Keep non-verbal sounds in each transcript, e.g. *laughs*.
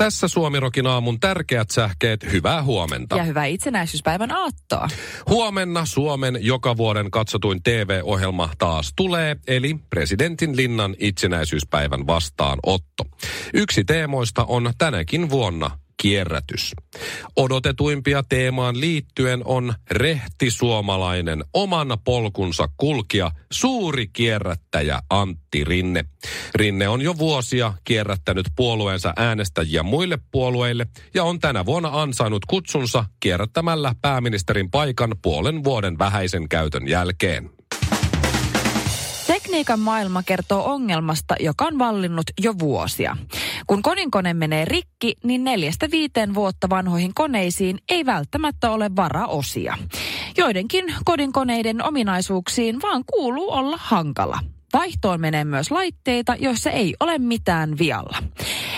Tässä Suomirokin aamun tärkeät sähkeet. Hyvää huomenta. Ja hyvää itsenäisyyspäivän aattoa. Huomenna Suomen joka vuoden katsotuin TV-ohjelma taas tulee, eli presidentin linnan itsenäisyyspäivän vastaanotto. Yksi teemoista on tänäkin vuonna kierrätys. Odotetuimpia teemaan liittyen on rehti suomalainen oman polkunsa kulkija, suuri kierrättäjä Antti Rinne. Rinne on jo vuosia kierrättänyt puolueensa äänestäjiä muille puolueille ja on tänä vuonna ansainnut kutsunsa kierrättämällä pääministerin paikan puolen vuoden vähäisen käytön jälkeen. Tekniikan maailma kertoo ongelmasta, joka on vallinnut jo vuosia. Kun koninkone menee rikki, niin neljästä viiteen vuotta vanhoihin koneisiin ei välttämättä ole varaosia. Joidenkin kodinkoneiden ominaisuuksiin vaan kuuluu olla hankala. Vaihtoon menee myös laitteita, joissa ei ole mitään vialla.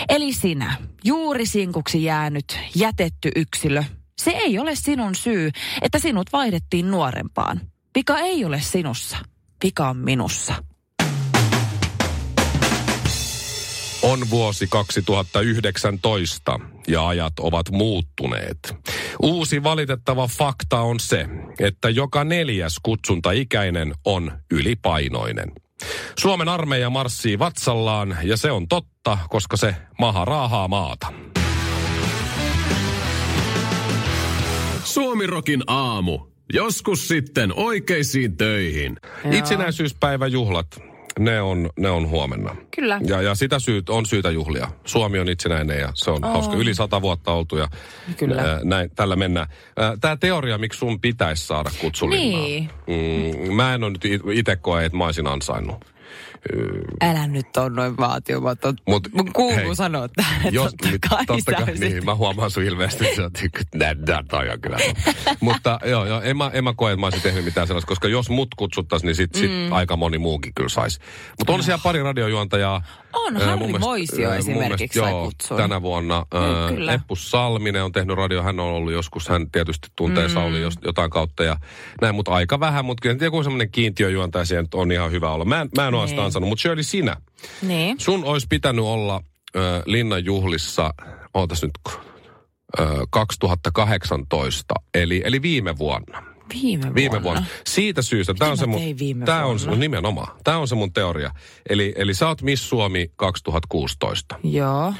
Eli sinä, juuri sinkuksi jäänyt, jätetty yksilö, se ei ole sinun syy, että sinut vaihdettiin nuorempaan. Vika ei ole sinussa, vika on minussa. On vuosi 2019 ja ajat ovat muuttuneet. Uusi valitettava fakta on se, että joka neljäs kutsuntaikäinen on ylipainoinen. Suomen armeija marssii vatsallaan ja se on totta, koska se maha raahaa maata. Suomirokin aamu. Joskus sitten oikeisiin töihin. Itsenäisyyspäiväjuhlat, ne on, ne on huomenna. Kyllä. Ja, ja sitä syyt, on syytä juhlia. Suomi on itsenäinen ja se on On. hauska. Yli sata vuotta oltu ja Kyllä. ää, näin, tällä mennään. Tämä teoria, miksi sun pitäisi saada kutsulinnaa. Niin. Mm, mä en ole nyt itse koe, että mä olisin ansainnut. Älä nyt on noin vaatimaton. Mut, Mun kuuluu hei, sanoa tähän, että Jos, totta kai, totta kai niin, mä huomaan sun ilmeisesti, että sä oot, nää, toi on kyllä. *laughs* Mutta joo, joo en, mä, en mä koe, että mä olisin tehnyt mitään sellaista, koska jos mut kutsuttaisiin, niin sit, sit Mm. aika moni muukin kyllä saisi. Mutta on siellä pari radiojuontajaa. On, Harri mun mielestä- Moisio mun esimerkiksi mielestä, sai joo, kutsun. tänä vuonna. Mm. Eppu Salminen on tehnyt radio, hän on ollut joskus, hän tietysti tuntee Mm. Sauli jos, jotain kautta ja näin, mutta aika vähän, mutta kyllä joku semmoinen kiintiöjuontaja nyt on ihan hyvä olla. Mä en, mä en ole sitä Niin. ansainnut, mutta Shirley sinä. Niin. Sun olisi pitänyt olla ö, Linnan juhlissa, ootas nyt, ö, 2018, eli, eli viime vuonna. Viime vuonna. Viime vuonna. Siitä syystä, tämä on, se mun, tää on se, no nimenomaan, tämä on se mun teoria. Eli, eli sä oot Miss Suomi 2016. Joo.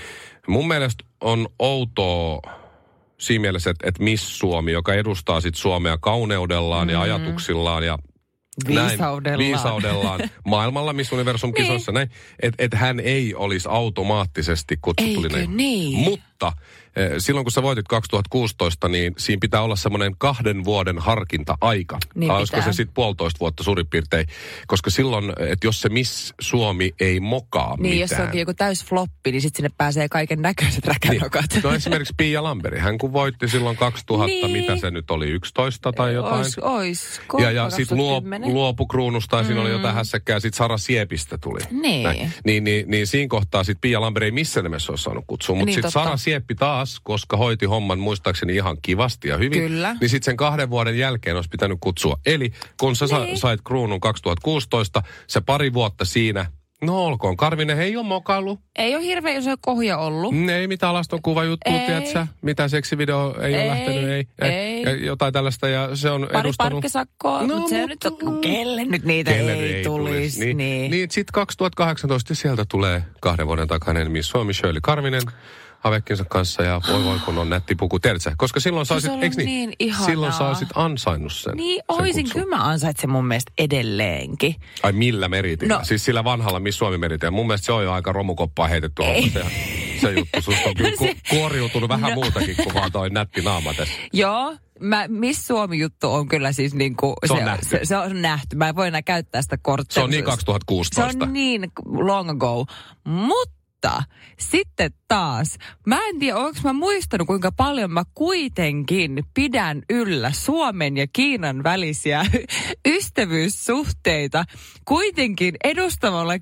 Mun mielestä on outoa siinä mielessä, että, että Miss Suomi, joka edustaa sit Suomea kauneudellaan mm. ja ajatuksillaan ja näin, Viisaudellaan. viisaudellaan *laughs* maailmalla Miss Universum kisoissa näin, että et hän ei olisi automaattisesti kutsutullinen. Eikö niin? Mutta eh, silloin kun sä voitit 2016, niin siinä pitää olla semmoinen kahden vuoden harkinta-aika. Niin Tai olisiko pitää. se sitten puolitoista vuotta suurin piirtein. Koska silloin, että jos se Miss Suomi ei mokaa Niin, mitään. jos se onkin joku täys floppi, niin sitten sinne pääsee kaiken näköiset räkänokat. No esimerkiksi Pia Lamberi, hän kun voitti silloin 2000, Niin. mitä se nyt oli, 11 tai jotain. Ois, ois. ja ja sitten luo, 2010. luopu kruunusta ja siinä oli jotain hässäkkää. Sitten Sara Siepistä tuli. Niin. Näin. Niin, niin, niin siinä kohtaa sitten Pia Lamberi ei missään nimessä olisi saanut kutsua. Mutta Niin, sitten. Sara Sieppi taas, koska hoiti homman muistaakseni ihan kivasti ja hyvin. Kyllä. Niin sitten sen kahden vuoden jälkeen olisi pitänyt kutsua. Eli kun sä Niin. sait kruunun 2016, se pari vuotta siinä, no olkoon, Karvinen ei ole mokailu. Ei ole hirveän isoja kohja ollut. Mm, Ei mitään laston kuvajuttua, Ei. tiedätkö? Mitä seksivideo ei, ole Ei, lähtenyt, ei, ei. Ja jotain tällaista, ja se on Pari edustanut... parkkisakkoa, No, mutta se nyt mutta- on, no, kelle nyt niitä Kelle ei, tulisi. Niin, niin. niin sitten 2018 sieltä tulee kahden vuoden takainen Miss Suomi Shirley Karvinen Havekkinsa kanssa ja voi voi kun on nätti puku, tiedätkö? Koska silloin saisit, on eiks niin? niin ihanaa. silloin saisit ansainnut sen. Niin, sen oisin, kutsun. kyllä mä ansaitsen mun mielestä edelleenkin. Ai millä meritillä? No. Siis sillä vanhalla Miss Suomi meritillä. Mun mielestä se on jo aika romukoppaa heitetty se, juttu. Susta on kyllä *laughs* ku, Se- kuoriutunut vähän No. muutakin kuin vaan toi nätti naama tässä. Joo, mä, Miss Suomi-juttu on kyllä siis niin kuin... Se on nähty. Se, se on nähty. Mä en voi enää käyttää sitä korttia. Se on niin 2016. Se on niin long ago. Mutta Mutta sitten taas, mä en tiedä, onko mä muistanut, kuinka paljon mä kuitenkin pidän yllä Suomen ja Kiinan välisiä *laughs* ystävyyssuhteita. Kuitenkin edustamalla äh,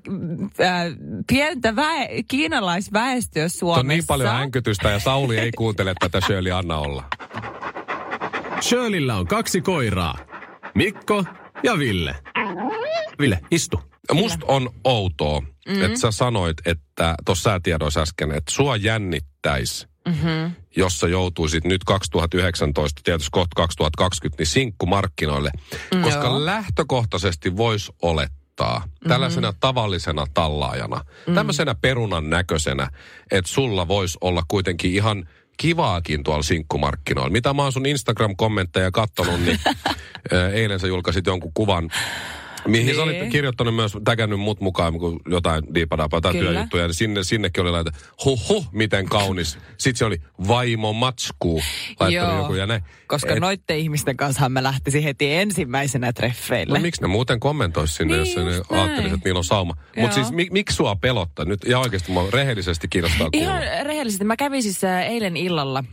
pientä väe- kiinalaisväestöä Suomessa. On niin paljon änkytystä ja Sauli ei kuuntele tätä Shirley Anna olla. Shirleyllä on kaksi koiraa. Mikko ja Ville. Ville, istu. Musta on outoa, mm-hmm. että sä sanoit, että tuossa säätiedoissa äsken, että sua jännittäisi, mm-hmm. jos sä joutuisit nyt 2019, tietysti kohta 2020, niin sinkkumarkkinoille. Mm, Koska joo. lähtökohtaisesti voisi olettaa, mm-hmm. tällaisena tavallisena tallaajana, mm-hmm. tämmöisenä perunan näköisenä, että sulla voisi olla kuitenkin ihan kivaakin tuolla sinkkumarkkinoilla. Mitä mä oon sun Instagram-kommentteja katsonut, niin *laughs* eilen sä julkaisit jonkun kuvan Mihin niin. sä olit niin. kirjoittanut myös, tägännyt mut mukaan, kun jotain diipadapaa tai työjuttuja, niin sinne, sinnekin oli laitettu, huh huh, miten kaunis. Sitten se oli vaimo matskuu, laittanut joku ja ne. Koska Et, noitte ihmisten kanssa mä lähtisin heti ensimmäisenä treffeille. No miksi ne muuten kommentoisi sinne, niin jos ne ajattelisi, että niillä on sauma. Mutta siis mi, miksi sua pelottaa nyt? Ja oikeasti mua rehellisesti kiinnostaa kuulla. Ihan rehellisesti. Mä kävin siis äh, eilen illalla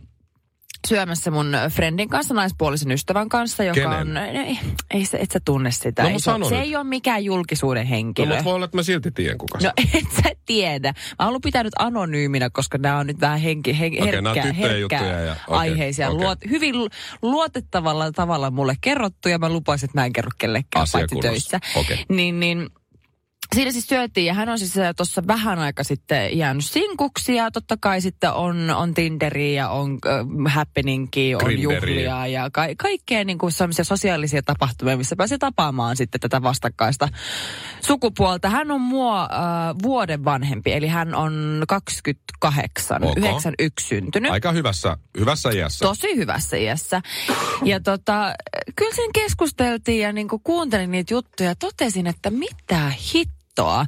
syömässä mun friendin kanssa, naispuolisen ystävän kanssa, joka Kenen? on... Ei, ei se, et sä tunne sitä. No, ei, se, se ei ole mikään julkisuuden henkilö. No, mutta voi olla, että mä silti tiedän kuka No *laughs* et sä tiedä. Mä haluan pitää nyt anonyyminä, koska nämä on nyt vähän henki, hen, okay, herkkää, herkkää ja, okay, aiheisia. Okay. Luot, hyvin luotettavalla tavalla mulle kerrottu ja mä lupaisin, että mä en kerro kellekään paitsi töissä. Okay. Niin, niin Siinä siis syötiin ja hän on siis äh, tuossa vähän aika sitten jäänyt sinkuksi ja totta kai sitten on, on Tinderi ja on äh, happeningi, on juhlia ja ka- kaikkea niin kuin sosiaalisia tapahtumia, missä pääsee tapaamaan sitten tätä vastakkaista sukupuolta. Hän on mua äh, vuoden vanhempi, eli hän on 28, Ok. 91 syntynyt. Aika hyvässä, hyvässä iässä. Tosi hyvässä iässä. Ja tota, kyllä sen keskusteltiin ja niinku kuuntelin niitä juttuja ja totesin, että mitä hittoa.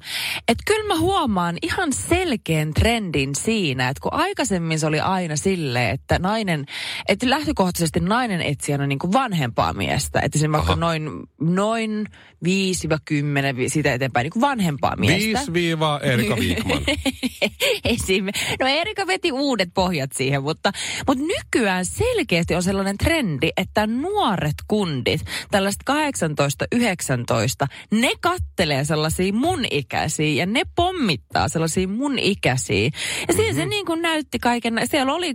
Että kyllä mä huomaan ihan selkeän trendin siinä, että kun aikaisemmin se oli aina silleen, että nainen, että lähtökohtaisesti nainen etsii aina niinku vanhempaa miestä. Että se vaikka Aha. noin, noin 5-10, vi- siitä eteenpäin, niinku vanhempaa miestä. 5 viiva Erika. *laughs* Esim. No Erika veti uudet pohjat siihen, mutta, mutta nykyään selkeästi on sellainen trendi, että nuoret kundit, tällaiset 18-19, ne kattelee sellaisia mun ikäisiä ja ne pommittaa sellaisia mun ikäisiä. Ja siinä Mhm. se niin kuin näytti kaiken, siellä oli,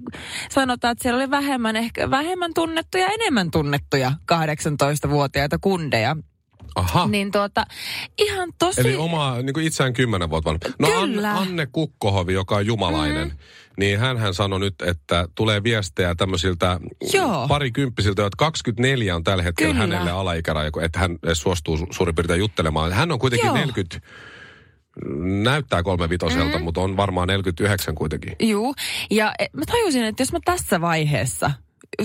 sanotaan, että siellä oli vähemmän, ehkä vähemmän tunnettuja, enemmän tunnettuja 18-vuotiaita kundeja. Aha. Niin tuota, ihan tosi... Eli oma, niin kuin itseään kymmenen vuotta vanha. No Kyllä. Anne, Anne Kukkohovi, joka on jumalainen, mm. niin hän sanoi nyt, että tulee viestejä tämmöisiltä Joo. parikymppisiltä, että 24 on tällä hetkellä Kyllä. hänelle alaikäraja, että hän suostuu su- suurin piirtein juttelemaan. Hän on kuitenkin Joo. 40, näyttää kolmevitoselta, mm. mutta on varmaan 49 kuitenkin. Juu, ja e, mä tajusin, että jos mä tässä vaiheessa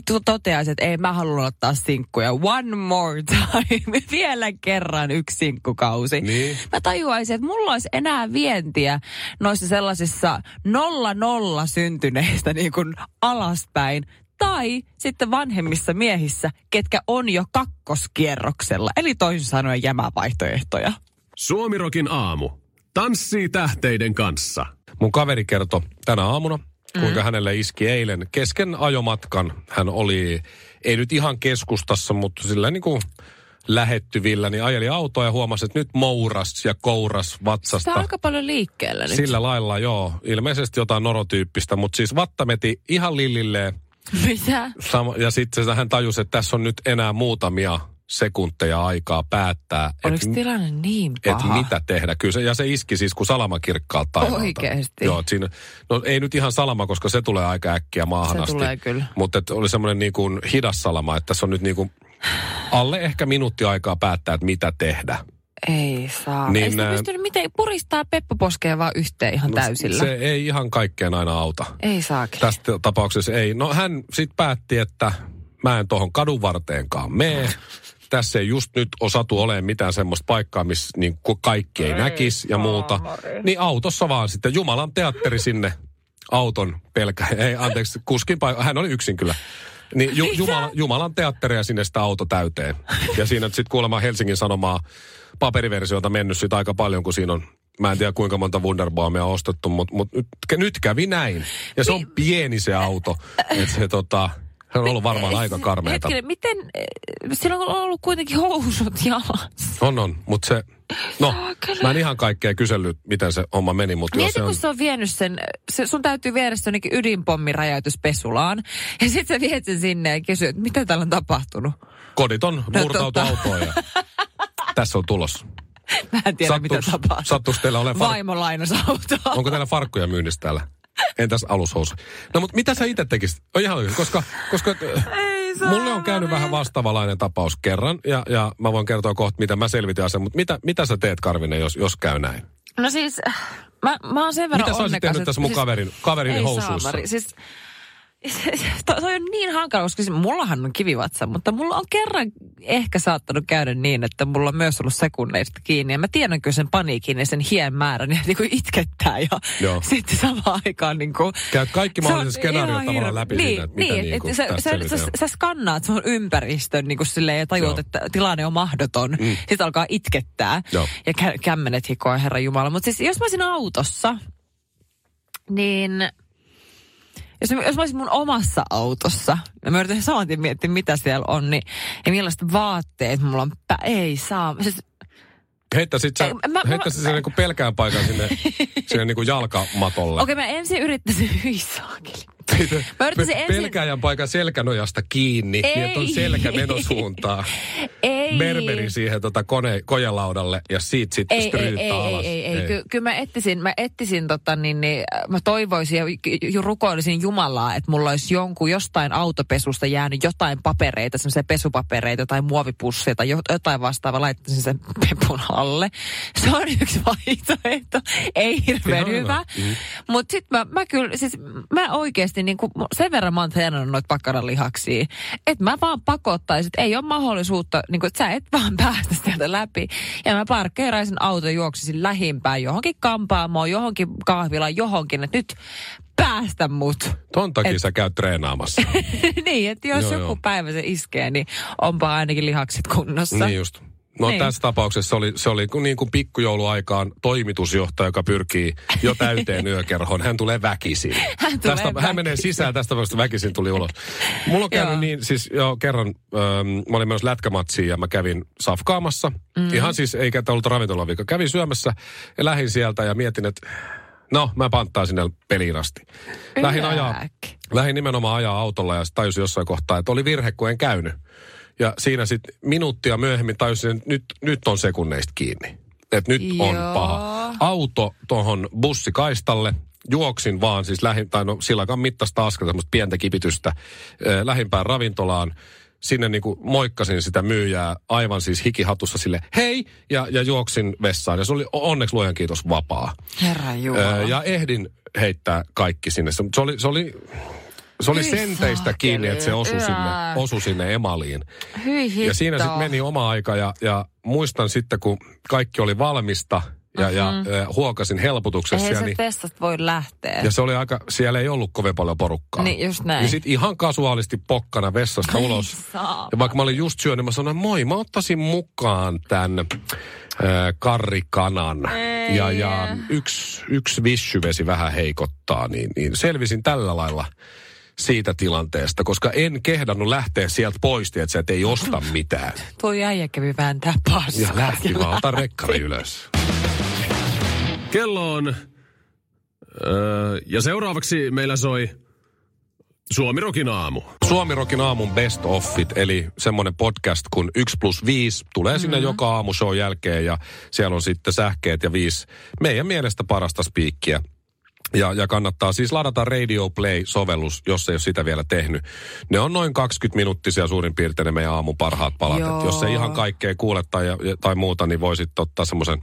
to- toteaisin, että ei mä haluan ottaa sinkkuja. One more time. *laughs* Vielä kerran yksi sinkkukausi. Niin. Mä tajuaisin, että mulla olisi enää vientiä noissa sellaisissa nolla nolla syntyneistä niin kuin alaspäin. Tai sitten vanhemmissa miehissä, ketkä on jo kakkoskierroksella. Eli toisin sanoen jämävaihtoehtoja. Suomirokin aamu. Tanssii tähteiden kanssa. Mun kaveri kertoi tänä aamuna, kuinka mm. hänelle iski eilen kesken ajomatkan. Hän oli, ei nyt ihan keskustassa, mutta sillä niin kuin lähettyvillä, niin ajeli autoa ja huomasi, että nyt mouras ja kouras vatsasta. Tämä on aika paljon liikkeellä nyt. Sillä lailla, joo. Ilmeisesti jotain norotyyppistä, mutta siis vattameti ihan lillilleen. *laughs* Mitä? Sama, ja sitten hän tajusi, että tässä on nyt enää muutamia sekunteja aikaa päättää, Oliko että tilanne niin et paha? mitä tehdä. Kyllä se, ja se iski siis kuin salamakirkkaalta taivaalta. Oikeesti? Joo, et siinä, no ei nyt ihan salama, koska se tulee aika äkkiä maahan Se asti. tulee kyllä. Mutta et oli semmoinen niin kuin hidas salama, että tässä on nyt niin kuin alle ehkä minuutti aikaa päättää, että mitä tehdä. Ei saa. Niin, ei sitä pystynyt miten puristaa peppoposkea vaan yhteen ihan täysillä. Se ei ihan kaikkeen aina auta. Ei saakin. Tässä tapauksessa ei. No hän sitten päätti, että mä en tuohon kadun varteenkaan mene. Tässä ei just nyt osatu olemaan mitään semmoista paikkaa, missä niin kaikki ei näkisi ja muuta. Niin autossa vaan sitten Jumalan teatteri sinne auton pelkä. Ei, anteeksi, kuskin paikka. Hän oli yksin kyllä. Niin ju, Jumala, Jumalan teatteria sinne sitä auto täyteen. Ja siinä sitten kuulemma Helsingin Sanomaa paperiversiota mennyt siitä aika paljon, kun siinä on Mä en tiedä kuinka monta Wunderbaumia on ostettu, mutta mut nyt, nyt kävi näin. Ja se on pieni se auto. Että se tota, se on ollut varmaan aika karmeeta. Hetkinen, miten, eh, sillä on ollut kuitenkin housut jalassa. On, on, mutta se... No, mä en ihan kaikkea kysellyt, miten se homma meni, mutta jos Mieti, se on... kun se on vienyt sen, se, sun täytyy viedä se jonnekin ydinpommiräjäytys Pesulaan. Ja sitten sä viet sen sinne ja kysyt, että mitä täällä on tapahtunut. Koditon murtautu tota. autoon ja tässä on tulos. Mä en tiedä, mitä Sattuis- tapahtuu. sattuis teillä olemaan far- Vaimo lainasi autoa. Onko teillä farkkuja myynnissä täällä? Entäs alushousu? No mutta mitä sä itse tekisit? On ihan hyvin, koska, koska äh, Ei saa mulle on käynyt vähän vastaavalainen tapaus kerran, ja, ja mä voin kertoa kohta, mitä mä selvitin asian, mutta mitä, mitä sä teet, Karvinen, jos, jos käy näin? No siis, mä, mä oon sen verran Mitä sä olisit tehnyt tässä mun siis- kaverin, kaverini Ei housuissa? saamari. Siis, *laughs* to, toi on niin hankala, koska siis mullahan on kivivatsa, mutta mulla on kerran ehkä saattanut käydä niin, että mulla on myös ollut sekunneista kiinni. Ja mä tiedän kyllä sen paniikin ja sen hien määrän ja *laughs* niin kuin itkettää ja Joo. *laughs* sitten samaan aikaan niin kuin, Käyt kaikki Se mahdolliset skenaariot tavallaan läpi niin, siinä, että mitä niin, niin, sä, sä, sä, sä skannaat sun ympäristön niin kuin silleen, ja tajuat, Joo. että tilanne on mahdoton. Mm. Sitten alkaa itkettää Joo. ja kä- kämmenet hikoa, herra Jumala. Mutta siis jos mä olisin autossa, niin jos, mä- jos mä olisin mun omassa autossa, ja mä yritän saman tien miettiä, mitä siellä on, niin ja millaiset vaatteet mulla on, pä- ei saa. Siis, Heittäisit sä, mä- heittäisit sä niinku pelkään paikan sinne, *laughs* sinne niinku jalkamatolle. okei, okay, mä ensin yrittäisin, *laughs* hyi saakeli. Mä yrittäisin ensin- Pelkääjän paikan selkänojasta kiinni, niin että on Ei. selkä menosuuntaan. *laughs* Ei. Berberi siihen tota kone, kojelaudalle ja siitä sitten Ei, ei, ei, alas. ei, ei, ei. Ky- kyllä mä etsisin, mä etsisin tota niin, niin äh, mä toivoisin ja j- rukoilisin Jumalaa, että mulla olisi jonkun jostain autopesusta jäänyt jotain papereita, semmoisia pesupapereita, jotain muovipusseja tai jo- jotain vastaavaa, laittaisin sen *laughs* pepun alle. Se on yksi vaihtoehto. Ei hirveän hyvä. Mm. Mutta sitten mä, mä kyllä, siis mä oikeasti niin kuin, sen verran mä oon treenannut noita pakkaranlihaksia, että mä vaan pakottaisin, että ei ole mahdollisuutta, niin kuin, että sä et vaan *laughs* päästä sieltä läpi. Ja mä parkkeeraisin auton juoksisin lähimpään johonkin kampaamoon, johonkin kahvilaan, johonkin, että nyt päästä mut. Ton takia Et- sä käyt treenaamassa. *laughs* niin, että jos Joo, joku joo. päivä se iskee, niin onpa ainakin lihakset kunnossa. niin just. No Niin. tässä tapauksessa se oli, se oli niin kuin pikkujouluaikaan toimitusjohtaja, joka pyrkii jo täyteen yökerhoon. Hän tulee väkisin. *laughs* Hän tulee tästä, hän väkisin. menee sisään, tästä tapauksesta väkisin tuli ulos. Mulla on käynyt niin, siis jo kerran, ähm, mä olin myös lätkämatsiin ja mä kävin safkaamassa. Mm. Ihan siis, eikä ollut ravintolavika. Kävin syömässä ja lähdin sieltä ja mietin, että no, mä panttaan sinne peliin asti. Lähdin ajaa, Yäk. lähdin nimenomaan ajaa autolla ja tajusin jossain kohtaa, että oli virhe, kun en käynyt. Ja siinä sitten minuuttia myöhemmin tajusin, että nyt, nyt on sekunneista kiinni. Että nyt on Joo. paha. Auto tuohon bussikaistalle. Juoksin vaan siis lähin, tai no silakan mittaista askelta, semmoista pientä kipitystä äh, lähimpään ravintolaan. Sinne niinku moikkasin sitä myyjää aivan siis hikihatussa sille hei ja, ja juoksin vessaan. Ja se oli onneksi luojan kiitos vapaa. Herra Jumala. Öö, ja ehdin heittää kaikki sinne. Se oli, se oli, se oli Hyi senteistä saakeli. kiinni, että se osui sinne, osui sinne emaliin. Hyi hitto. Ja siinä sitten meni oma aika ja, ja muistan sitten, kun kaikki oli valmista ja, ja äh, huokasin helpotuksessa. Eihän ja, se niin, voi lähteä. ja se oli aika, siellä ei ollut kovin paljon porukkaa. Niin, just näin. Ja sitten ihan kasuaalisti pokkana vessasta Ai ulos. saamari. Ja vaikka mä olin just syönyt, mä sanoin, moi, mä ottaisin mukaan tämän karrikanan. Ei. Ja, ja yksi, yksi vissyvesi vähän heikottaa, niin, niin selvisin tällä lailla siitä tilanteesta, koska en kehdannut lähteä sieltä pois, että sä et ei osta mitään. Tuo äijä kävi vääntää paskaa. Ja lähti vaan, ota rekkari *laughs* ylös. Kello on... Öö, ja seuraavaksi meillä soi Suomirokin aamu. Suomirokin aamun best offit, eli semmoinen podcast kuin 1 plus 5 tulee sinne Mm-hmm. joka aamu show jälkeen ja siellä on sitten sähkeet ja viisi meidän mielestä parasta spiikkiä. Ja, ja kannattaa siis ladata Radio Play-sovellus, jos ei ole sitä vielä tehnyt. Ne on noin 20 minuuttisia suurin piirtein ne meidän aamun parhaat palat. Jos ei ihan kaikkea kuule tai, tai muuta, niin voisit ottaa semmoisen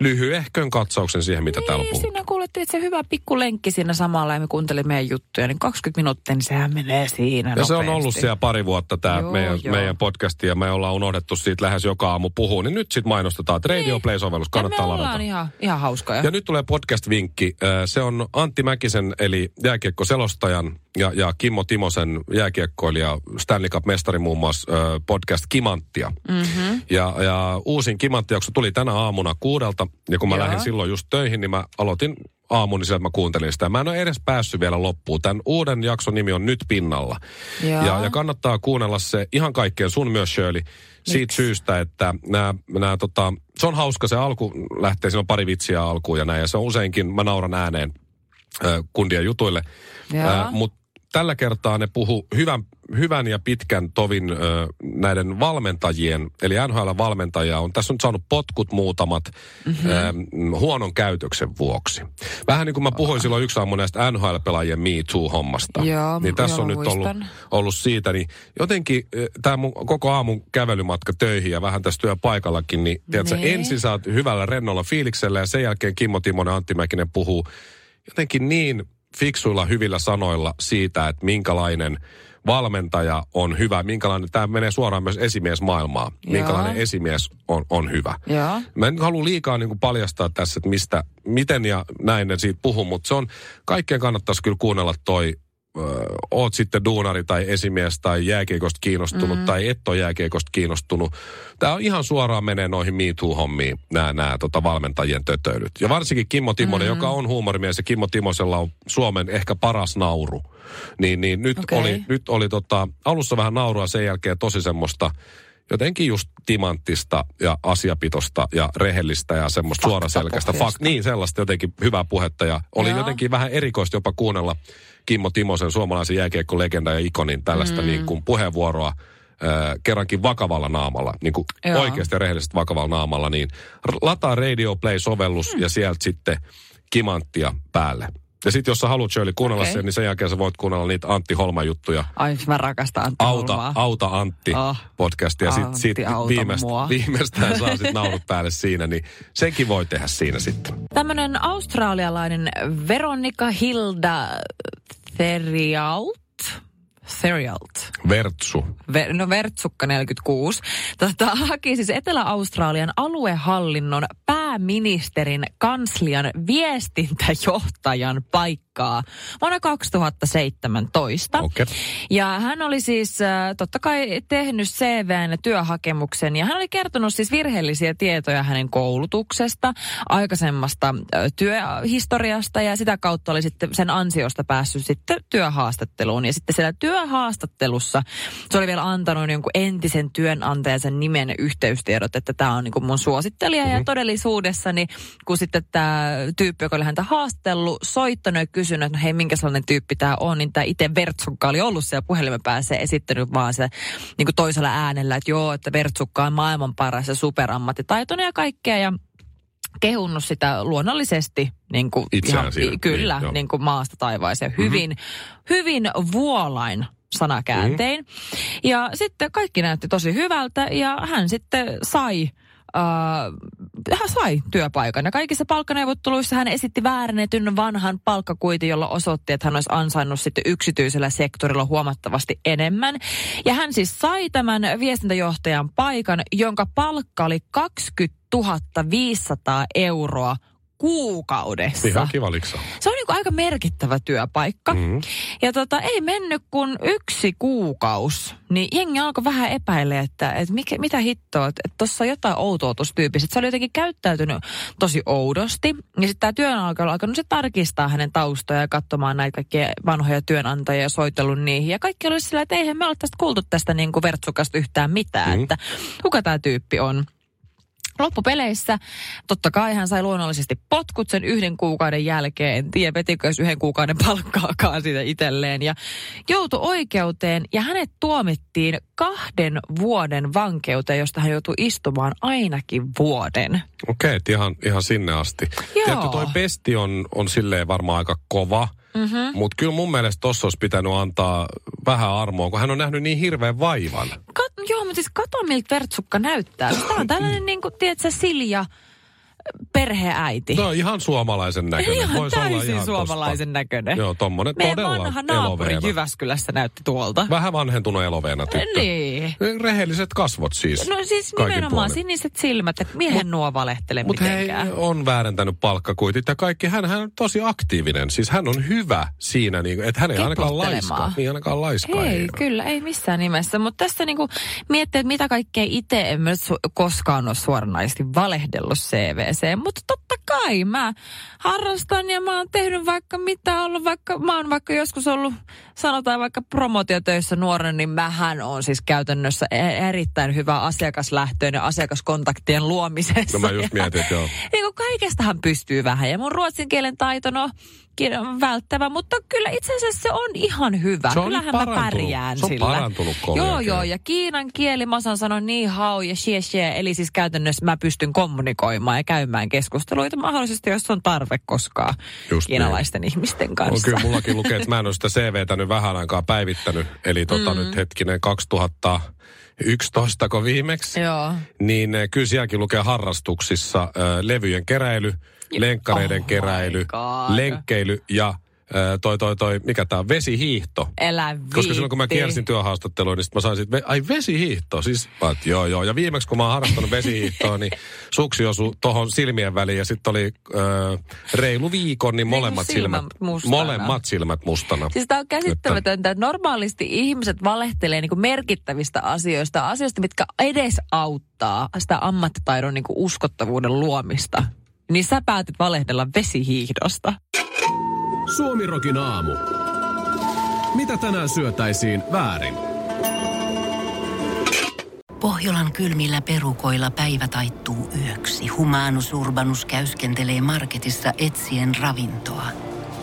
lyhyehkön katsauksen siihen, mitä täällä on Niin, siinä kuulettiin, että se hyvä pikku lenkki siinä samalla ja me kuuntelimme meidän juttuja, niin 20 minuuttia, niin sehän menee siinä Ja se on nopeasti. ollut siellä pari vuotta tämä Joo, meidän, joo. meidän podcasti ja me ollaan unohdettu siitä lähes joka aamu puhua, niin nyt sitten mainostetaan, että Radio Play-sovellus Ja kannattaa me ladata. ollaan ihan, ihan hauskoja. Ja nyt tulee podcast-vinkki. Se on Antti Mäkisen eli jääkiekko-selostajan ja, ja Kimmo Timosen jääkiekkoilija, Stanley Cup-mestari muun muassa podcast Kimanttia. Mm-hmm. Ja, ja uusin Kimanttijakso tuli tänä aamuna kuudelta, ja kun mä Joo. lähdin silloin just töihin, niin mä aloitin aamun, niin sieltä mä kuuntelin sitä. Mä en ole edes päässyt vielä loppuun. Tämän uuden jakson nimi on Nyt pinnalla. Joo. Ja, ja kannattaa kuunnella se ihan kaikkeen, sun myös Shirley, siitä Miksi? syystä, että nämä, nämä, tota, se on hauska, se alku lähtee, siinä on pari vitsiä alkuun ja näin, ja se on useinkin, mä nauran ääneen ö, kundien jutuille. Joo. Mutta tällä kertaa ne puhu hyvän, hyvän ja pitkän tovin ö, näiden valmentajien, eli NHL-valmentajia on tässä on saanut potkut muutamat mm-hmm. ö, huonon käytöksen vuoksi. Vähän niin kuin mä puhuin silloin yksi aamu näistä NHL-pelaajien Me Too-hommasta. Joo, niin tässä on nyt ollut, ollut siitä, niin jotenkin tämä mun koko aamun kävelymatka töihin ja vähän tässä työpaikallakin, niin tiedätkö, Niin. ensin oot hyvällä rennolla fiiliksellä ja sen jälkeen Kimmo Timonen Antti Mäkinen puhuu jotenkin niin fiksuilla hyvillä sanoilla siitä, että minkälainen valmentaja on hyvä, minkälainen, tämä menee suoraan myös esimiesmaailmaan, minkälainen esimies on, on hyvä. Joo. Mä en halua liikaa niin kuin paljastaa tässä, että mistä, miten ja näin ne siitä puhuu, mutta se on, kaikkeen kannattaisi kyllä kuunnella toi, ö, oot sitten duunari tai esimies tai jääkiekosta kiinnostunut mm. tai et ole jääkiekosta kiinnostunut. Tämä on ihan suoraan menee noihin Me Too-hommiin, nämä, nämä tota, valmentajien tötöilyt. Ja varsinkin Kimmo Timonen, mm. joka on huumorimies ja Kimmo Timosella on Suomen ehkä paras nauru. Niin, niin nyt Okei. oli, nyt oli tota, alussa vähän naurua sen jälkeen tosi semmoista jotenkin just timanttista ja asiapitosta ja rehellistä ja semmoista suoraselkäistä. Fak, niin, sellaista jotenkin hyvää puhetta ja oli Joo. jotenkin vähän erikoista jopa kuunnella Kimmo Timosen suomalaisen jääkiekkolegenda ja ikonin tällaista mm. niin kuin puheenvuoroa äh, kerrankin vakavalla naamalla, niin kuin Joo. oikeasti ja rehellisesti vakavalla naamalla, niin lataa Radio Play-sovellus Mm. ja sieltä sitten kimanttia päälle. Ja sitten jos sä haluat Shirley kuunnella Okei. sen, niin sen jälkeen sä voit kuunnella niitä Antti Holman juttuja. Ai, mä rakastan Antti Auta, Holmaa. auta Antti Ah. podcastia. Ja sit, sit viimeist, *laughs* viimeistään saa sit naurut päälle siinä, niin senkin voi tehdä siinä sitten. Tämmöinen australialainen Veronica Hilda Theriault. Theriault. Vertsu. Ver, no Vertsukka 46. Tota, haki siis Etelä-Australian aluehallinnon pääministerin kanslian viestintäjohtajan paikkaa vuonna 2017. Okei. Ja hän oli siis äh, totta kai tehnyt CVn ja työhakemuksen ja hän oli kertonut siis virheellisiä tietoja hänen koulutuksesta, aikaisemmasta äh, työhistoriasta ja sitä kautta oli sitten sen ansiosta päässyt sitten työhaastatteluun. Ja sitten siellä työhaastattelussa se oli vielä antanut jonkun entisen työnantajansa nimen yhteystiedot, että tämä on niin kuin mun suosittelija mm-hmm. ja todellisuudessa niin kun sitten tämä tyyppi, joka oli häntä haastellut, soittanut ja kysynyt, että no hei, minkä sellainen tyyppi tämä on, niin tämä itse Vertsukka oli ollut siellä puhelimen päässä esittänyt vaan se niin kuin toisella äänellä, että joo, että Vertsukka on maailman paras ja superammattitaitoinen ja kaikkea ja kehunnut sitä luonnollisesti niin kuin Itseään siinä, kyllä, niin, joo. niin kuin maasta taivaaseen. Hyvin, hyvin vuolain sanakääntein. Ja sitten kaikki näytti tosi hyvältä ja hän sitten sai Uh, hän sai työpaikan ja kaikissa palkkaneuvotteluissa hän esitti väärennetyn vanhan palkkakuitin, jolla osoitti, että hän olisi ansainnut sitten yksityisellä sektorilla huomattavasti enemmän. Ja hän siis sai tämän viestintäjohtajan paikan, jonka palkka oli 20 500 euroa kuukaudessa. Ihan kiva liksa. Se on niin kuin aika merkittävä työpaikka. Mm. Ja tota, ei mennyt kuin yksi kuukaus, niin jengi alkoi vähän epäillä, että, että mikä, mitä hittoa, että tuossa on jotain outoa tuossa tyypissä. Että Se oli jotenkin käyttäytynyt tosi oudosti. Ja sitten tämä työnantaja oli alkanut se tarkistaa hänen taustoja ja katsomaan näitä kaikkia vanhoja työnantajia ja soitellut niihin. Ja kaikki oli sillä, että eihän me ole tästä kuultu tästä niin kuin vertsukasta yhtään mitään, Mm. että kuka tämä tyyppi on. Loppupeleissä totta kai hän sai luonnollisesti potkut sen yhden kuukauden jälkeen. En tiedä, vetikö jos yhden kuukauden palkkaakaan siitä itselleen. Ja joutui oikeuteen ja hänet tuomittiin kahden vuoden vankeuteen, josta hän joutui istumaan ainakin vuoden. Okei, okay, ihan, ihan sinne asti. Joo. Tiedätkö, toi pesti on, on silleen varmaan aika kova. Mm-hmm. Mutta kyllä mun mielestä tossa olisi pitänyt antaa vähän armoa, kun hän on nähnyt niin hirveän vaivan. Kat, joo, mutta siis kato miltä Vertsukka näyttää. Tämä on tällainen, *clears throat* niin kuin, tiedätkö, Silja, perheäiti. No ihan suomalaisen näköinen. Ihan Voisi olla täysin ihan suomalaisen tosta. näköinen. Joo, tommonen Meidän todella vanha naapuri eloveena. Jyväskylässä näytti tuolta. Vähän vanhentunut eloveena tyttö. Niin. Rehelliset kasvot siis. No siis nimenomaan puolin. siniset silmät, että miehen nuo valehtele Mutta hei, mitenkään. on väärentänyt palkkakuitit ja kaikki. Hän, hän on tosi aktiivinen. Siis hän on hyvä siinä, niin, että hän ei ainakaan laiskaa. Niin ainakaan laiskaa. Ei, kyllä, ei missään nimessä. Mutta tässä niinku miettii, että mitä kaikkea itse en su- koskaan ole suoranaisesti valehdellut CVC. Mutta totta kai mä harrastan ja mä oon tehnyt vaikka mitä ollut, vaikka mä oon vaikka joskus ollut, sanotaan vaikka promotiotöissä nuoren, niin mähän on siis käytännössä e- erittäin hyvä asiakaslähtöinen asiakaskontaktien luomisessa. No mä just Ja- mietin, että joo. niin kaikestahan pystyy vähän. Ja mun ruotsin kielen taito, no, välttävä, mutta kyllä itse asiassa se on ihan hyvä. Se on Kyllähän mä pärjään Se on sillä. parantunut Joo, joo, kieli. ja kiinan kieli mä osaan sanoa niin hao ja xie xie, eli siis käytännössä mä pystyn kommunikoimaan ja käymään keskusteluita mahdollisesti, jos on tarve koskaan Just kiinalaisten ihmisten On kanssa. kyllä mullakin lukee, että mä en ole sitä CVtä nyt vähän aikaa päivittänyt. Eli tota Mm. nyt hetkinen 2011 ko viimeksi. Joo. Niin eh, kyllä sielläkin lukee harrastuksissa äh, levyjen keräily, lenkkareiden Oh keräily, lenkkeily ja toi, toi, toi, mikä tää on, vesihiihto. Elä Koska silloin kun mä viitti. kiersin työhaastatteluun, niin sit mä sain sit, ai vesihiihto, siis mä, oot, joo joo. Ja viimeksi kun mä oon harrastanut vesihiihtoa, niin suksi osui tohon silmien väliin ja sitten oli ö, reilu viikon, niin molemmat silmät silmät, mustana. molemmat silmät mustana. Siis tämä on käsittämätöntä, että normaalisti ihmiset valehtelee niinku merkittävistä asioista, asioista, mitkä edes auttaa sitä ammattitaidon niinku uskottavuuden luomista. Niin sä päätit valehdella vesihiihdosta. Suomirokin aamu. Mitä tänään syötäisiin väärin? Pohjolan kylmillä perukoilla päivä taittuu yöksi. Humanus Urbanus käyskentelee marketissa etsien ravintoa.